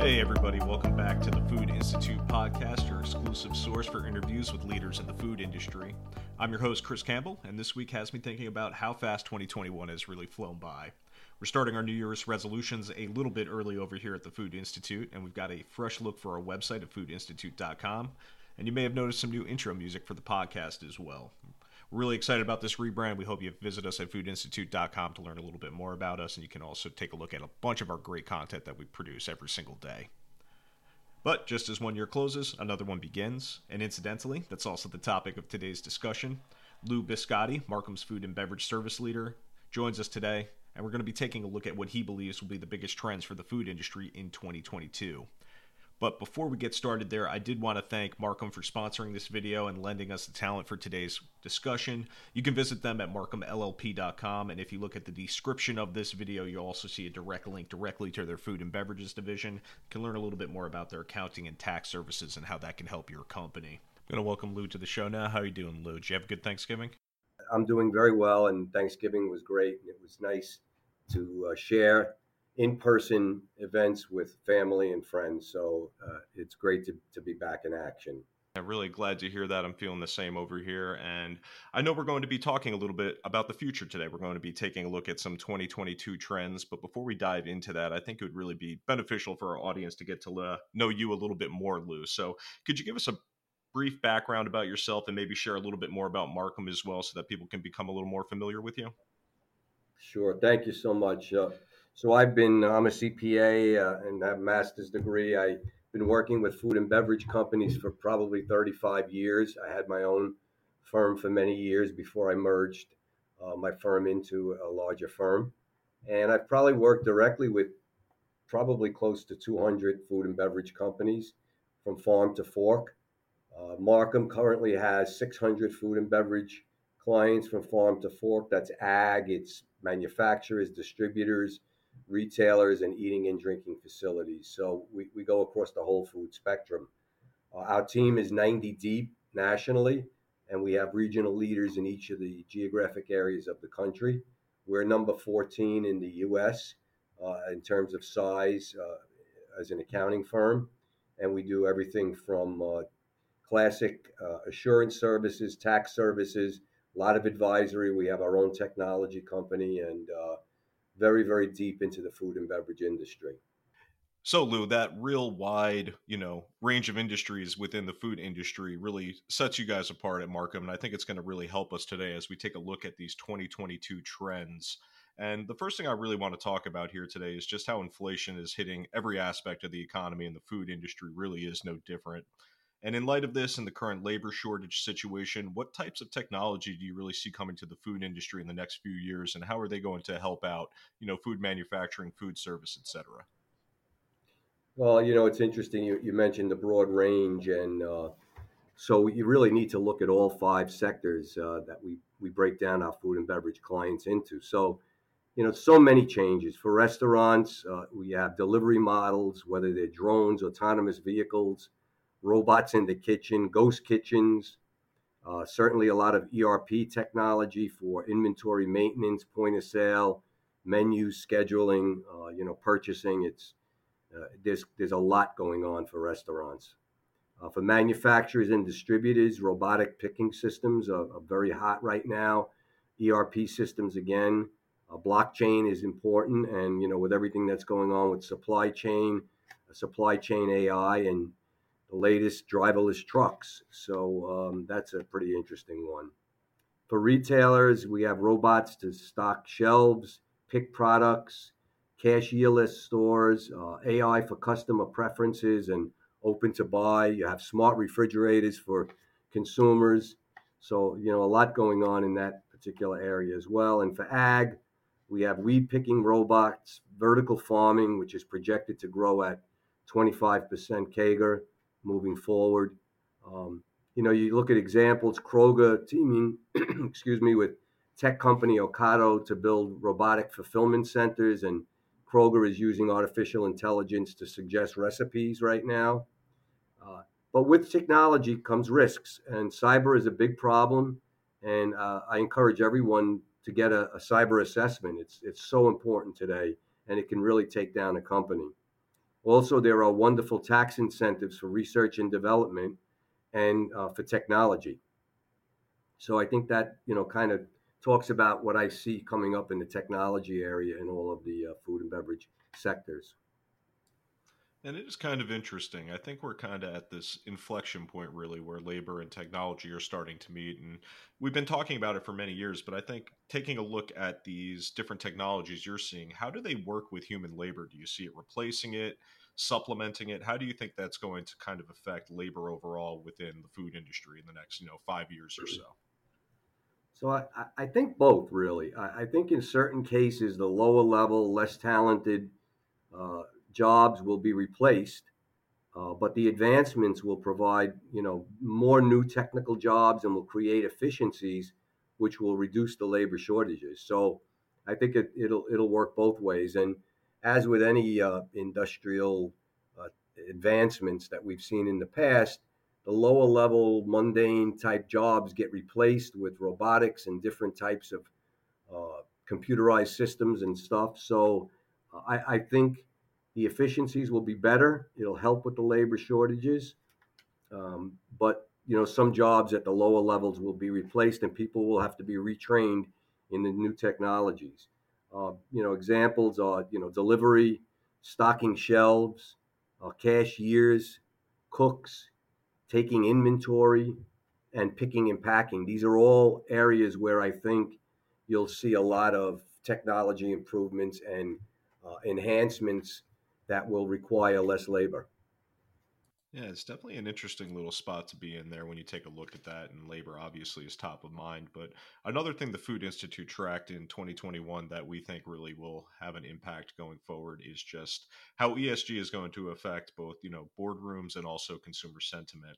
Hey, everybody, welcome back to the Food Institute podcast, your exclusive source for interviews with leaders in the food industry. I'm your host, Chris Campbell, and this week has me thinking about how fast 2021 has really flown by. We're starting our New Year's resolutions a little bit early over here at the Food Institute, and we've got a fresh look for our website at foodinstitute.com. And you may have noticed some new intro music for the podcast as well. Really excited about this rebrand. We hope you visit us at foodinstitute.com to learn a little bit more about us, and you can also take a look at a bunch of our great content that we produce every single day. But just as one year closes, another one begins. And incidentally, that's also the topic of today's discussion. Lou Biscotti, Marcum's food and beverage service leader, joins us today, and we're going to be taking a look at what he believes will be the biggest trends for the food industry in 2022. But before we get started there, I did want to thank Marcum for sponsoring this video and lending us the talent for today's discussion. You can visit them at marcumllp.com, and if you look at the description of this video, you'll also see a direct link directly to their food and beverages division. You can learn a little bit more about their accounting and tax services and how that can help your company. I'm going to welcome Lou to the show now. How are you doing, Lou? Did you have a good Thanksgiving? I'm doing very well, and Thanksgiving was great. It was nice to uh, share in-person events with family and friends. So uh, it's great to, to be back in action. I'm really glad to hear that. I'm feeling the same over here. And I know we're going to be talking a little bit about the future today. We're going to be taking a look at some 2022 trends. But before we dive into that, I think it would really be beneficial for our audience to get to know you a little bit more, Lou. So could you give us a brief background about yourself and maybe share a little bit more about Marcum as well so that people can become a little more familiar with you? Sure. Thank you so much. Uh, so I've been, I'm a CPA uh, and have a master's degree. I've been working with food and beverage companies for probably 35 years. I had my own firm for many years before I merged uh, my firm into a larger firm. And I've probably worked directly with probably close to 200 food and beverage companies from farm to fork. Uh, Marcum currently has 600 food and beverage clients from farm to fork. That's ag, it's manufacturers, distributors, retailers, and eating and drinking facilities. So we, we go across the whole food spectrum. Uh, our team is 90 deep nationally, and we have regional leaders in each of the geographic areas of the country. We're number 14 in the US uh, in terms of size uh, as an accounting firm, and we do everything from uh, classic uh, assurance services, tax services, a lot of advisory. We have our own technology company and uh, very, very deep into the food and beverage industry. So, Lou, that real wide, you know, range of industries within the food industry really sets you guys apart at Marcum, and I think it's going to really help us today as we take a look at these 2022 trends. And the first thing I really want to talk about here today is just how inflation is hitting every aspect of the economy, and the food industry really is no different. And in light of this and the current labor shortage situation, what types of technology do you really see coming to the food industry in the next few years, and how are they going to help out, you know, food manufacturing, food service, et cetera? Well, you know, it's interesting. You, you mentioned the broad range, and uh, so you really need to look at all five sectors uh, that we we break down our food and beverage clients into. So, you know, so many changes for restaurants. Uh, we have delivery models, whether they're drones, autonomous vehicles robots in the kitchen, ghost kitchens, uh, certainly a lot of ERP technology for inventory maintenance, point of sale, menu scheduling, uh, you know, purchasing. It's uh, there's there's a lot going on for restaurants. Uh, for manufacturers and distributors, robotic picking systems are, are very hot right now. ERP systems again. Uh, blockchain is important, and you know, with everything that's going on with supply chain, supply chain AI, and the latest driverless trucks. So um, that's a pretty interesting one. For retailers, we have robots to stock shelves, pick products, cashierless stores, uh, AI for customer preferences and open to buy. You have smart refrigerators for consumers. So, you know, a lot going on in that particular area as well. And for ag, we have weed picking robots, vertical farming, which is projected to grow at 25% CAGR moving forward. Um, you know, you look at examples, Kroger teaming, excuse me, with tech company Ocado to build robotic fulfillment centers, and Kroger is using artificial intelligence to suggest recipes right now. Uh, but with technology comes risks, and cyber is a big problem. And uh, I encourage everyone to get a, a cyber assessment. It's it's so important today, and it can really take down a company. Also, there are wonderful tax incentives for research and development and uh, for technology. So I think that you know kind of talks about what I see coming up in the technology area in all of the uh, food and beverage sectors. And it is kind of interesting. I think we're kind of at this inflection point, really, where labor and technology are starting to meet. And we've been talking about it for many years, but I think taking a look at these different technologies you're seeing, how do they work with human labor? Do you see it replacing it, supplementing it? How do you think that's going to kind of affect labor overall within the food industry in the next, you know, five years or so? So I, I think both, really. I, I think in certain cases, the lower level, less talented, uh, jobs will be replaced, uh, but the advancements will provide, you know, more new technical jobs and will create efficiencies, which will reduce the labor shortages. So I think it, will it'll work both ways. And as with any uh, industrial uh, advancements that we've seen in the past, the lower level mundane type jobs get replaced with robotics and different types of uh, computerized systems and stuff. So uh, I, I think the efficiencies will be better. It'll help with the labor shortages. Um, but you know, some jobs at the lower levels will be replaced, and people will have to be retrained in the new technologies. Uh, you know, examples are you know delivery, stocking shelves, uh, cashiers, cooks, taking inventory, and picking and packing. These are all areas where I think you'll see a lot of technology improvements and uh, enhancements that will require less labor. Yeah, it's definitely an interesting little spot to be in there when you take a look at that. And labor obviously is top of mind. But another thing the Food Institute tracked in 2021 that we think really will have an impact going forward is just how ESG is going to affect both, you know, boardrooms and also consumer sentiment.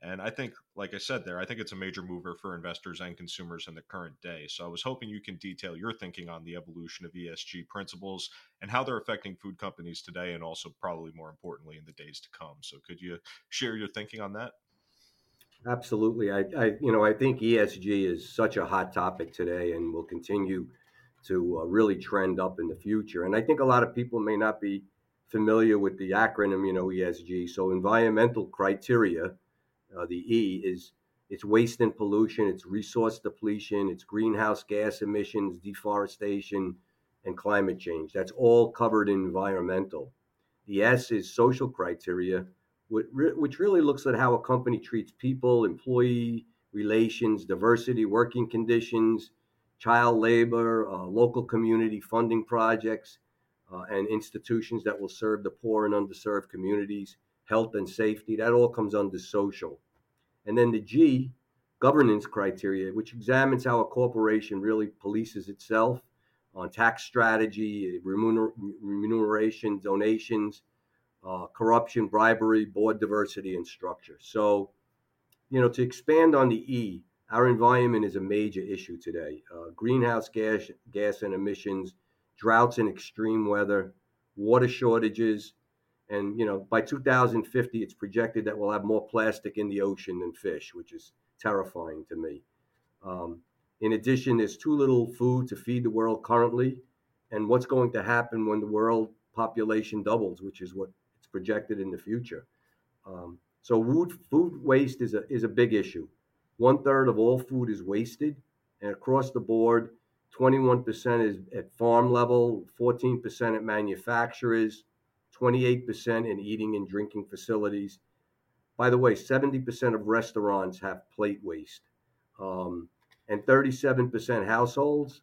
And I think, like I said there, I think it's a major mover for investors and consumers in the current day. So I was hoping you can detail your thinking on the evolution of ESG principles and how they're affecting food companies today, and also probably more importantly in the days to come. So could you share your thinking on that? Absolutely. I, I you know, I think ESG is such a hot topic today, and will continue to uh, really trend up in the future. And I think a lot of people may not be familiar with the acronym, you know, ESG. So environmental criteria uh, the E is it's waste and pollution, it's resource depletion, it's greenhouse gas emissions, deforestation, and climate change. That's all covered in environmental. The S is social criteria, which really looks at how a company treats people, employee relations, diversity, working conditions, child labor, uh, local community funding projects, uh, and institutions that will serve the poor and underserved communities health and safety, that all comes under social. And then the G, governance criteria, which examines how a corporation really polices itself on tax strategy, remuner- remuneration, donations, uh, corruption, bribery, board diversity, and structure. So, you know, to expand on the E, our environment is a major issue today. Uh, greenhouse gas, gas and emissions, droughts and extreme weather, water shortages, and you know, by 2050, it's projected that we'll have more plastic in the ocean than fish, which is terrifying to me. Um, in addition, there's too little food to feed the world currently, and what's going to happen when the world population doubles, which is what it's projected in the future. Um, so food, food waste is a is a big issue. One third of all food is wasted, and across the board, 21% is at farm level, 14% at manufacturers, 28% in eating and drinking facilities. By the way, 70% of restaurants have plate waste, um, and 37% households.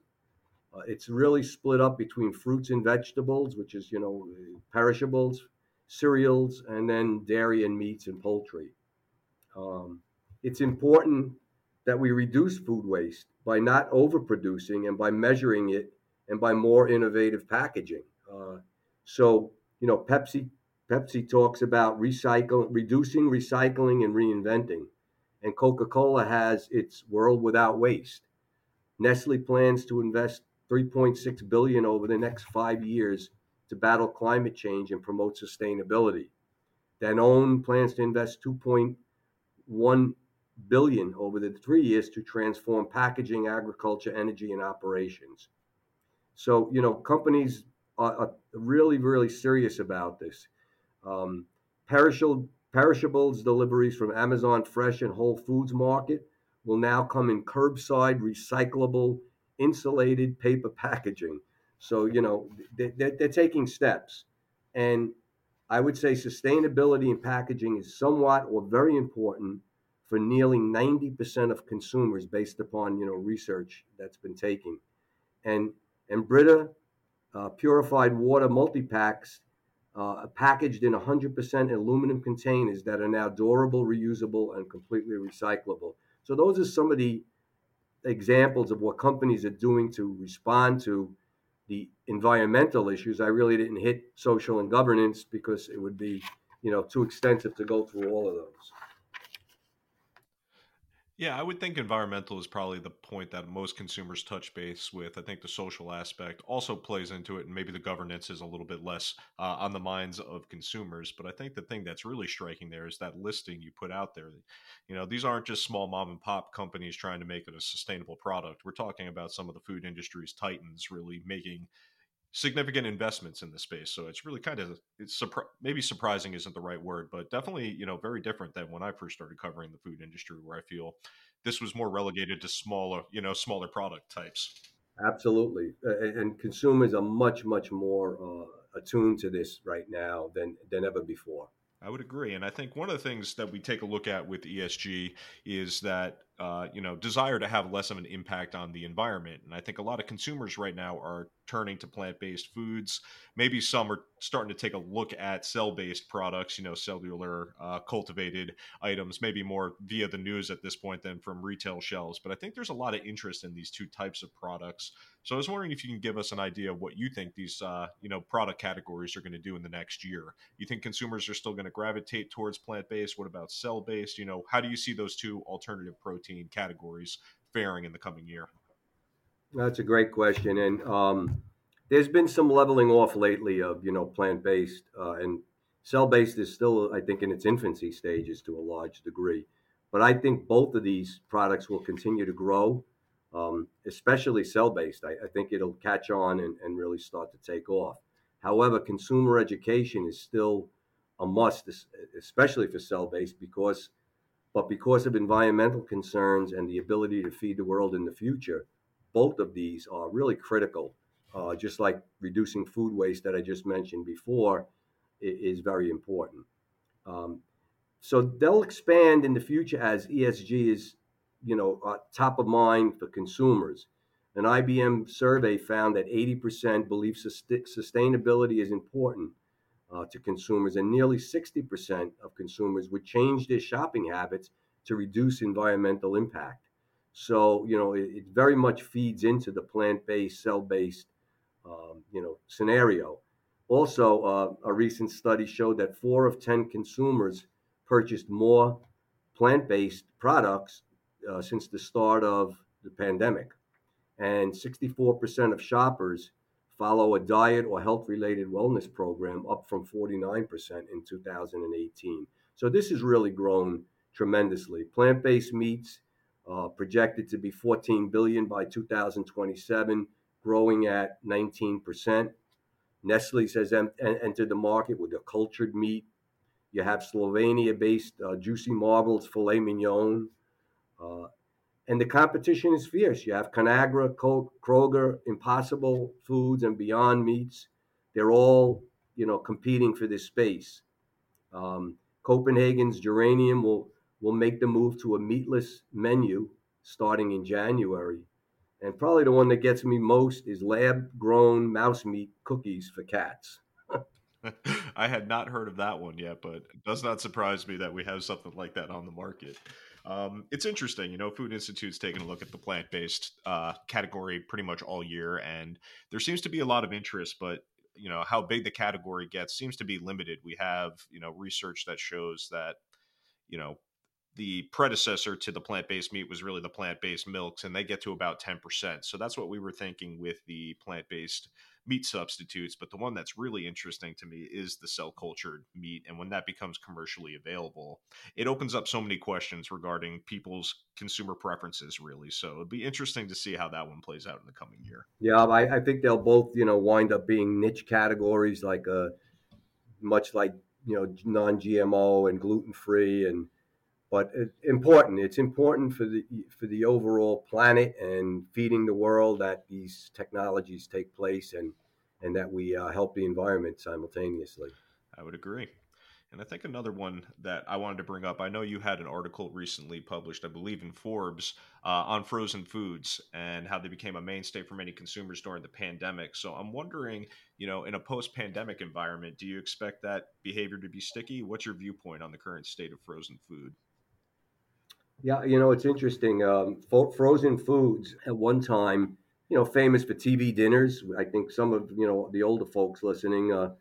Uh, it's really split up between fruits and vegetables, which is, you know, perishables, cereals, and then dairy and meats and poultry. Um, it's important that we reduce food waste by not overproducing and by measuring it and by more innovative packaging. Uh, so you know, Pepsi Pepsi talks about recycling, reducing, recycling, and reinventing, and Coca-Cola has its World Without Waste. Nestle plans to invest 3.6 billion over the next five years to battle climate change and promote sustainability. Danone plans to invest 2.1 billion over the three years to transform packaging, agriculture, energy, and operations. So, you know, companies are, really, really serious about this. Um, perishable, perishables deliveries from Amazon Fresh and Whole Foods Market will now come in curbside recyclable insulated paper packaging. So, you know, they're, they're taking steps. And I would say sustainability in packaging is somewhat or very important for nearly 90% of consumers based upon, you know, research that's been taken. And, and Brita uh, purified water multi-packs uh, packaged in 100% aluminum containers that are now durable, reusable, and completely recyclable. So those are some of the examples of what companies are doing to respond to the environmental issues. I really didn't hit social and governance because it would be, you know, too extensive to go through all of those. Yeah, I would think environmental is probably the point that most consumers touch base with. I think the social aspect also plays into it, and maybe the governance is a little bit less uh, on the minds of consumers. But I think the thing that's really striking there is that listing you put out there. You know, these aren't just small mom and pop companies trying to make it a sustainable product. We're talking about some of the food industry's titans really making significant investments in the space. So it's really kind of it's surpri- maybe surprising isn't the right word, but definitely you know very different than when I first started covering the food industry, where I feel this was more relegated to smaller you know smaller product types. Absolutely, and consumers are much much more uh, attuned to this right now than than ever before. I would agree, and I think one of the things that we take a look at with ESG is that uh, you know desire to have less of an impact on the environment, and I think a lot of consumers right now are turning to plant-based foods. Maybe some are starting to take a look at cell-based products, you know, cellular uh, cultivated items, maybe more via the news at this point than from retail shelves. But I think there's a lot of interest in these two types of products. So I was wondering if you can give us an idea of what you think these, uh, you know, product categories are going to do in the next year. You think consumers are still going to gravitate towards plant-based? What about cell-based? You know, how do you see those two alternative protein categories faring in the coming year? That's a great question, and um, there's been some leveling off lately of you know plant based uh, and cell based is still I think in its infancy stages to a large degree, but I think both of these products will continue to grow, um, especially cell based. I, I, think it'll catch on and, and really start to take off. However, consumer education is still a must, especially for cell based because, but because of environmental concerns and the ability to feed the world in the future both of these are really critical. Uh, just like reducing food waste that I just mentioned before is, very important. Um, so they'll expand in the future as ESG is, you know, uh, top of mind for consumers. An IBM survey found that 80% believe sustainability is important uh, to consumers, and nearly 60% of consumers would change their shopping habits to reduce environmental impact. So, you know, it, it very much feeds into the plant based, cell based, um, you know, scenario. Also, uh, a recent study showed that four of 10 consumers purchased more plant based products uh, since the start of the pandemic. And 64% of shoppers follow a diet or health related wellness program, up from 49% in 2018. So this has really grown tremendously. Plant based meats uh, projected to be 14 billion by 2027, growing at 19%. Nestle has en- entered the market with a cultured meat. You have Slovenia-based uh, Juicy Marbles filet mignon, uh, and the competition is fierce. You have Conagra, Kroger, Impossible Foods, and Beyond Meats. They're all, you know, competing for this space. Um, Copenhagen's Geranium will will make the move to a meatless menu starting in January. And probably the one that gets me most is lab grown mouse meat cookies for cats. I had not heard of that one yet, but it does not surprise me that we have something like that on the market. Um, it's interesting, you know, Food Institute's taking a look at the plant based uh, category pretty much all year, and there seems to be a lot of interest, but you know how big the category gets seems to be limited. We have you know research that shows that you know the predecessor to the plant-based meat was really the plant-based milks and they get to about 10% so that's what we were thinking with the plant-based meat substitutes but the one that's really interesting to me is the cell cultured meat and when that becomes commercially available it opens up so many questions regarding people's consumer preferences really. So it'd be interesting to see how that one plays out in the coming year. Yeah i, I think they'll both you know wind up being niche categories like uh much like you know non-GMO and gluten-free and but important. It's important for the for the overall planet and feeding the world that these technologies take place and and that we uh, help the environment simultaneously. I would agree. And I think another one that I wanted to bring up, I know you had an article recently published, I believe in Forbes, uh, on frozen foods and how they became a mainstay for many consumers during the pandemic. So I'm wondering, you know, in a post pandemic environment, do you expect that behavior to be sticky? What's your viewpoint on the current state of frozen food? Yeah, you know, it's interesting. Um, frozen foods at one time, you know, famous for TV dinners. I think some of, you know, the older folks listening uh,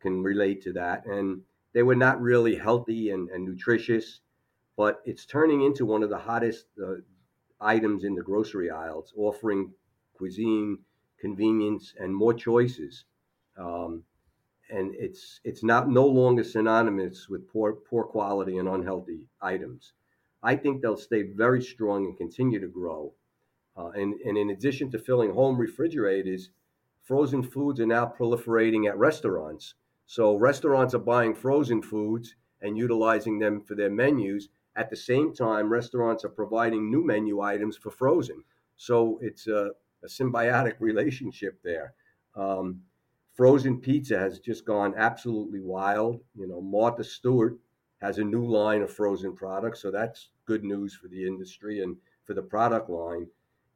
can relate to that. And they were not really healthy and, and nutritious, but it's turning into one of the hottest uh, items in the grocery aisles, offering cuisine, convenience, and more choices. Um, and it's it's not no longer synonymous with poor poor quality and unhealthy items. I think they'll stay very strong and continue to grow. Uh, and, and in addition to filling home refrigerators, frozen foods are now proliferating at restaurants. So restaurants are buying frozen foods and utilizing them for their menus. At the same time, restaurants are providing new menu items for frozen. So it's a, a symbiotic relationship there. Um, frozen pizza has just gone absolutely wild. You know, Martha Stewart has a new line of frozen products, so that's good news for the industry and for the product line.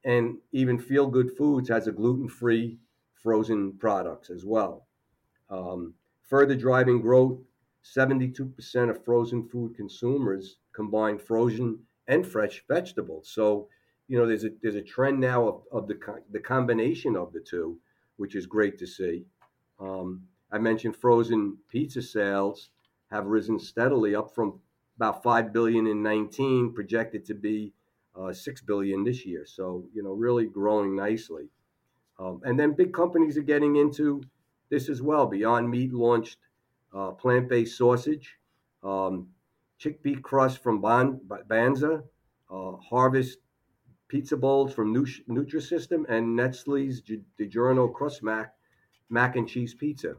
And even Feel Good Foods has a gluten-free frozen products as well. Um, Further driving growth, 72% of frozen food consumers combine frozen and fresh vegetables. So, you know, there's a there's a trend now of, of the the combination of the two, which is great to see. Um, I mentioned frozen pizza sales have risen steadily, up from about five billion in 19, projected to be uh, six billion this year. So, you know, really growing nicely. Um, and then big companies are getting into this as well. Beyond Meat launched uh, plant based sausage, um, chickpea crust from Banza, uh, Harvest pizza bowls from Nutrisystem, and Nestle's DiGiorno Crust Mac mac and cheese pizza.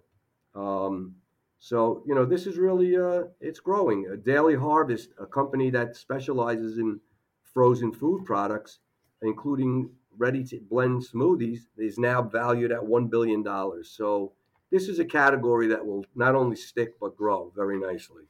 Um, so you know this is really uh, it's growing. A Daily Harvest, a company that specializes in frozen food products, including ready to blend smoothies, is now valued at one billion dollars. So this is a category that will not only stick but grow very nicely.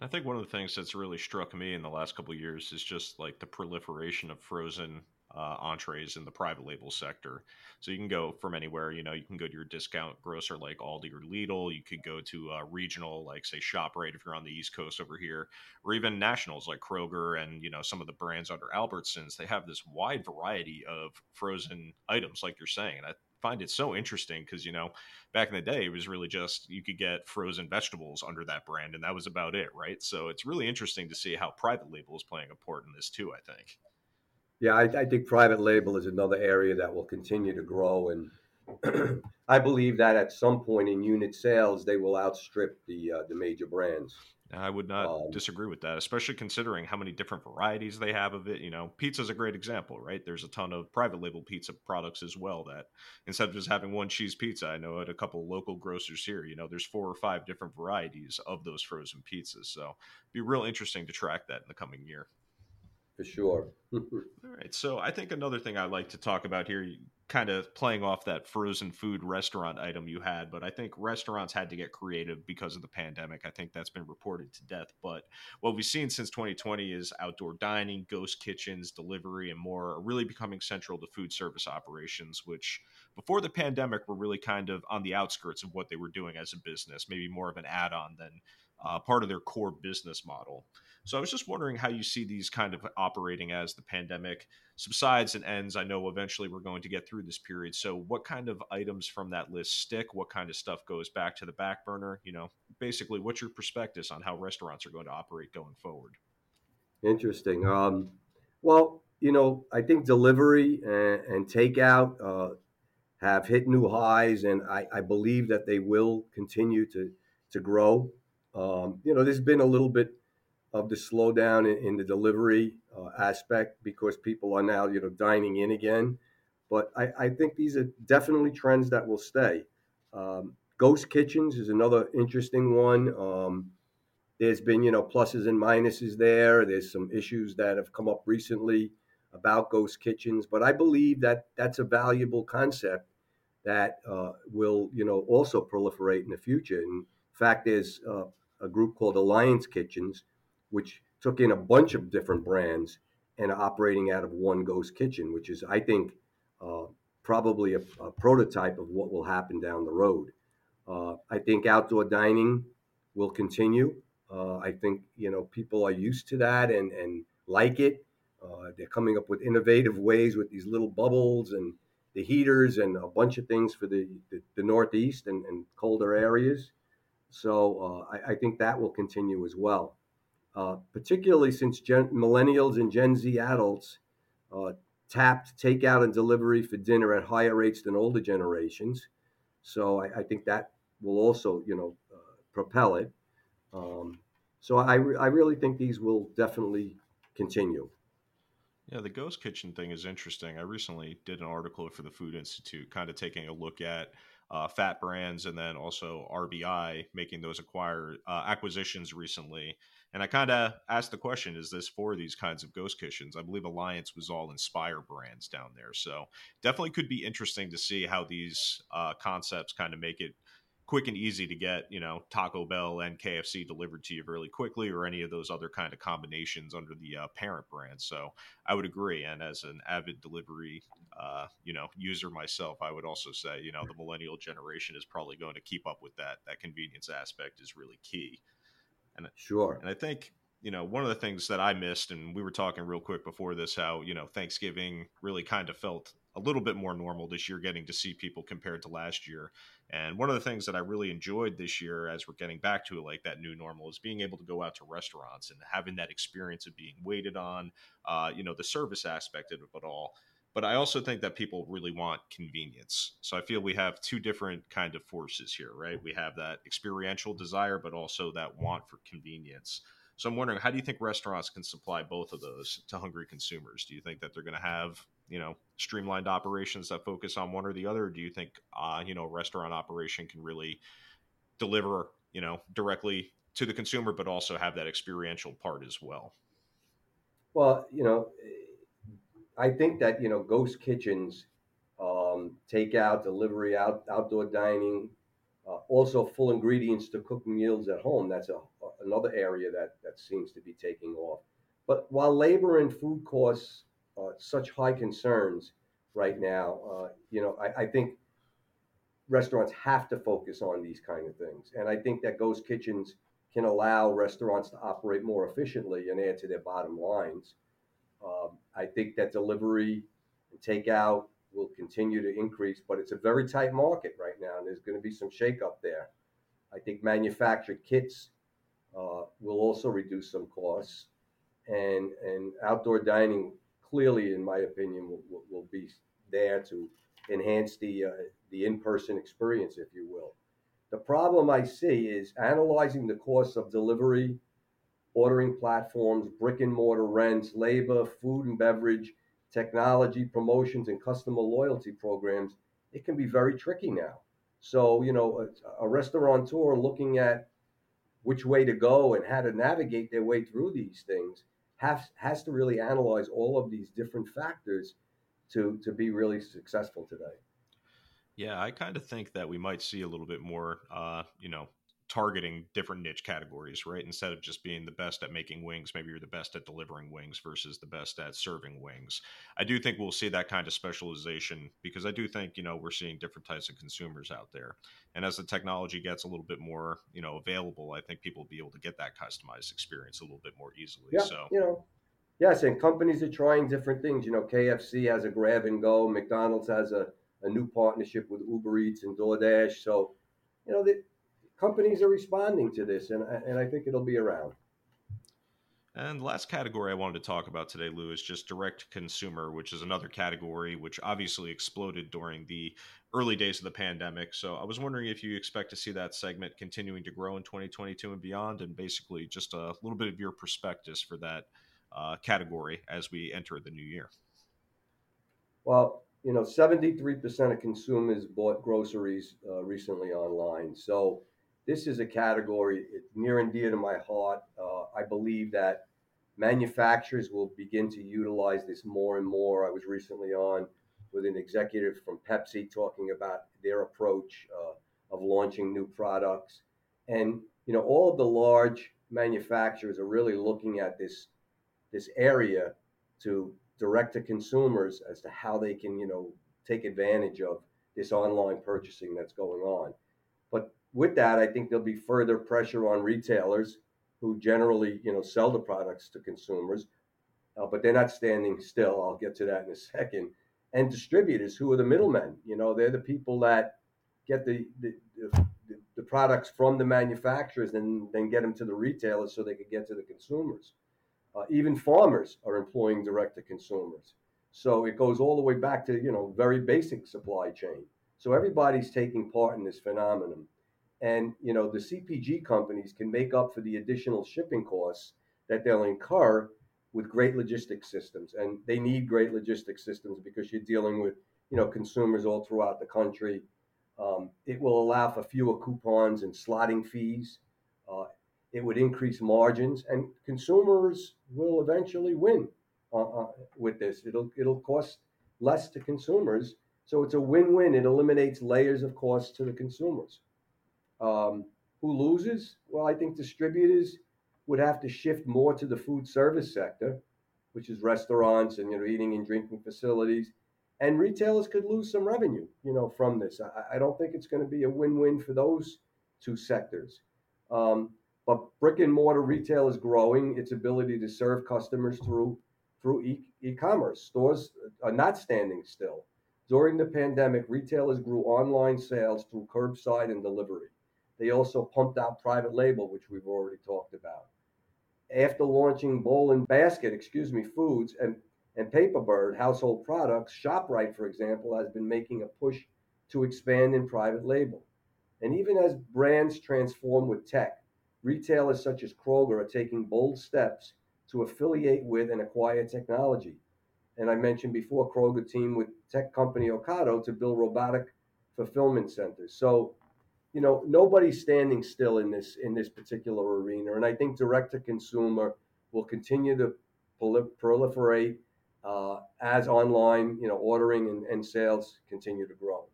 I think one of the things that's really struck me in the last couple years is just like the proliferation of frozen uh, entrees in the private label sector. So you can go from anywhere. You know, you can go to your discount grocer like Aldi or Lidl. You could go to a regional, like say Shoprite if you're on the East Coast over here, or even nationals like Kroger and you know some of the brands under Albertsons. They have this wide variety of frozen items, like you're saying. And I find it so interesting because you know back in the day it was really just you could get frozen vegetables under that brand and that was about it right so it's really interesting to see how private label is playing a part in this too i think yeah i, I think private label is another area that will continue to grow and i believe that at some point in unit sales they will outstrip the uh, the major brands I would not um, disagree with that, especially considering how many different varieties they have of it. You know, pizza is a great example, right? There's a ton of private label pizza products as well that instead of just having one cheese pizza, I know at a couple local grocers here, you know, there's four or five different varieties of those frozen pizzas. So it'd be real interesting to track that in the coming year. For sure. All right. So I think another thing I'd like to talk about here, kind of playing off that frozen food restaurant item you had, but I think restaurants had to get creative because of the pandemic. I think that's been reported to death. But what we've seen since 2020 is outdoor dining, ghost kitchens, delivery, and more are really becoming central to food service operations, which before the pandemic were really kind of on the outskirts of what they were doing as a business, maybe more of an add on than uh, part of their core business model. So I was just wondering how you see these kind of operating as the pandemic subsides and ends. I know eventually we're going to get through this period. So what kind of items from that list stick? What kind of stuff goes back to the back burner? You know, basically, what's your perspective on how restaurants are going to operate going forward? Interesting. Um, well, you know, I think delivery and, and takeout uh, have hit new highs, and I, I, believe that they will continue to to grow. Um, you know, there's been a little bit of the slowdown in, in the delivery uh, aspect because people are now, you know, dining in again. But I, I think these are definitely trends that will stay. Um, ghost kitchens is another interesting one. Um, there's been, you know, pluses and minuses there. There's some issues that have come up recently about ghost kitchens, but I believe that that's a valuable concept that uh, will, you know, also proliferate in the future. And In fact, there's uh, a group called Alliance Kitchens, which took in a bunch of different brands and operating out of one ghost kitchen, which is, I think, uh, probably a, a, prototype of what will happen down the road. Uh, I think outdoor dining will continue. Uh, I think you know people are used to that and and like it. Uh, they're coming up with innovative ways with these little bubbles and the heaters and a bunch of things for the the, the Northeast and, and, colder areas. So uh, I, I, think that will continue as well, uh, particularly since gen- millennials and Gen Z adults uh, tapped takeout and delivery for dinner at higher rates than older generations. So I, I think that will also you know uh, propel it. Um, so I, re- I really think these will definitely continue. Yeah, the ghost kitchen thing is interesting. I recently did an article for the Food Institute, kind of taking a look at uh, fat brands and then also RBI making those acquire uh, acquisitions recently. And I kind of asked the question: Is this for these kinds of ghost kitchens? I believe Alliance was all Inspire brands down there, so definitely could be interesting to see how these uh, concepts kind of make it quick and easy to get, you know, Taco Bell and KFC delivered to you really quickly, or any of those other kind of combinations under the uh, parent brand. So I would agree. And as an avid delivery, uh, you know, user myself, I would also say, you know, the millennial generation is probably going to keep up with that. That convenience aspect is really key. And sure. And I think you know, one of the things that I missed, and we were talking real quick before this, how, you know, Thanksgiving really kind of felt a little bit more normal this year, getting to see people compared to last year. And one of the things that I really enjoyed this year, as we're getting back to like that new normal, is being able to go out to restaurants and having that experience of being waited on, uh, you know, the service aspect of it all. But I also think that people really want convenience. So I feel we have two different kind of forces here, right? We have that experiential desire, but also that want for convenience. So I'm wondering, how do you think restaurants can supply both of those to hungry consumers? Do you think that they're going to have, you know, streamlined operations that focus on one or the other? Do you think, uh, you know, restaurant operation can really deliver, you know, directly to the consumer, but also have that experiential part as well? Well, you know, I think that you know, ghost kitchens, um, takeout, delivery, out, outdoor dining, uh, also, full ingredients to cook meals at home. That's a, another area that, that seems to be taking off. But while labor and food costs such high concerns right now, uh, you know, I, I, think restaurants have to focus on these kind of things. And I think that ghost kitchens can allow restaurants to operate more efficiently and add to their bottom lines. Um, I think that delivery and takeout will continue to increase, but it's a very tight market right now, and there's going to be some shakeup there. I think manufactured kits uh, will also reduce some costs, and and outdoor dining clearly, in my opinion, will, will, will be there to enhance the uh, the in-person experience, if you will. The problem I see is analyzing the costs of delivery, ordering platforms, brick and mortar rents, labor, food and beverage technology, promotions, and customer loyalty programs, it can be very tricky now. So, you know, a, a restaurateur looking at which way to go and how to navigate their way through these things has, has to really analyze all of these different factors to, to be really successful today. Yeah, I kind of think that we might see a little bit more, uh, you know, targeting different niche categories, right? Instead of just being the best at making wings, maybe you're the best at delivering wings versus the best at serving wings. I do think we'll see that kind of specialization because I do think, you know, we're seeing different types of consumers out there. And as the technology gets a little bit more, you know, available, I think people will be able to get that customized experience a little bit more easily. Yeah, so, you know, yes, and companies are trying different things. You know, KFC has a grab and go, McDonald's has a, a new partnership with Uber Eats and DoorDash. So, you know, that companies are responding to this, and and I think it'll be around. And the last category I wanted to talk about today, Lou, is just direct consumer, which is another category which obviously exploded during the early days of the pandemic. So I was wondering if you expect to see that segment continuing to grow in 2022 and beyond, and basically just a little bit of your perspectives for that uh, category as we enter the new year. Well, you know, 73% of consumers bought groceries uh, recently online. So this is a category near and dear to my heart. Uh, I believe that manufacturers will begin to utilize this more and more. I was recently on with an executive from Pepsi talking about their approach uh, of launching new products. And, you know, all of the large manufacturers are really looking at this, this area to direct to consumers as to how they can, you know, take advantage of this online purchasing that's going on. With that, I think there'll be further pressure on retailers who generally, you know, sell the products to consumers, uh, but they're not standing still. I'll get to that in a second. And distributors, who are the middlemen, you know, they're the people that get the the, the, the products from the manufacturers and then get them to the retailers so they can get to the consumers. Uh, even farmers are employing direct to consumers. So it goes all the way back to, you know, very basic supply chain. So everybody's taking part in this phenomenon. And, you know, the CPG companies can make up for the additional shipping costs that they'll incur with great logistics systems. And they need great logistics systems because you're dealing with, you know, consumers all throughout the country. Um, it will allow for fewer coupons and slotting fees. Uh, it would increase margins, and consumers will eventually win uh, uh, with this. It'll it'll cost less to consumers, so it's a win-win. It eliminates layers of cost to the consumers. Um, who loses? Well, I think distributors would have to shift more to the food service sector, which is restaurants and you know eating and drinking facilities, and retailers could lose some revenue, you know, from this. I, I don't think it's going to be a win-win for those two sectors. Um, but brick and mortar retail is growing its ability to serve customers through through e- commerce Stores are not standing still. During the pandemic, retailers grew online sales through curbside and delivery. They also pumped out private label, which we've already talked about. After launching Bowl and Basket, excuse me, foods and, and Paperbird household products, ShopRite, for example, has been making a push to expand in private label. And even as brands transform with tech, retailers such as Kroger are taking bold steps to affiliate with and acquire technology. And I mentioned before, Kroger team with tech company Ocado to build robotic fulfillment centers. So, you know, nobody's standing still in this in this particular arena. And I think direct to consumer will continue to proliferate uh, as online, you know, ordering and, and sales continue to grow.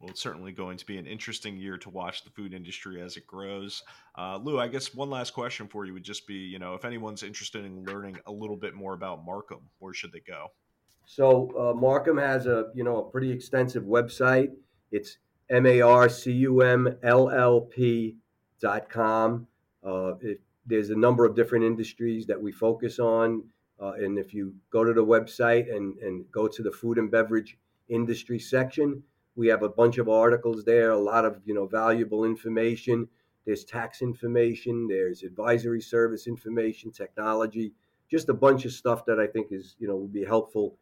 Well, it's certainly going to be an interesting year to watch the food industry as it grows. Uh, Lou, I guess one last question for you would just be, you know, if anyone's interested in learning a little bit more about Marcum, where should they go? So uh, Marcum has a, you know, a pretty extensive website. It's M A R C U M L L P dot com. Uh, it, there's a number of different industries that we focus on. Uh, and if you go to the website and, and go to the food and beverage industry section, we have a bunch of articles there, a lot of you know valuable information. There's tax information, there's advisory service information, technology, just a bunch of stuff that I think is you know would be helpful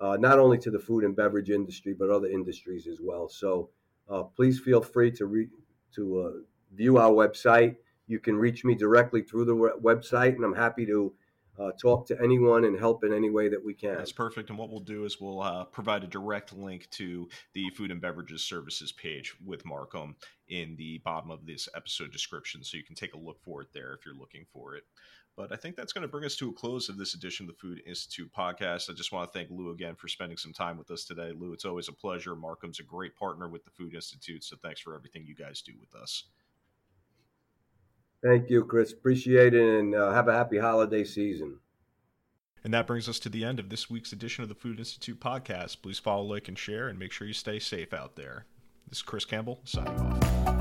uh, not only to the food and beverage industry but other industries as well. So uh, please feel free to re- to uh, view our website. You can reach me directly through the website, and I'm happy to uh, talk to anyone and help in any way that we can. That's perfect. And what we'll do is we'll uh, provide a direct link to the food and beverages services page with Marcum in the bottom of this episode description, so you can take a look for it there if you're looking for it. But I think that's going to bring us to a close of this edition of the Food Institute podcast. I just want to thank Lou again for spending some time with us today. Lou, it's always a pleasure. Marcum's a great partner with the Food Institute, so thanks for everything you guys do with us. Thank you, Chris. Appreciate it, and uh, have a happy holiday season. And that brings us to the end of this week's edition of the Food Institute podcast. Please follow, like, and share, and make sure you stay safe out there. This is Chris Campbell signing off.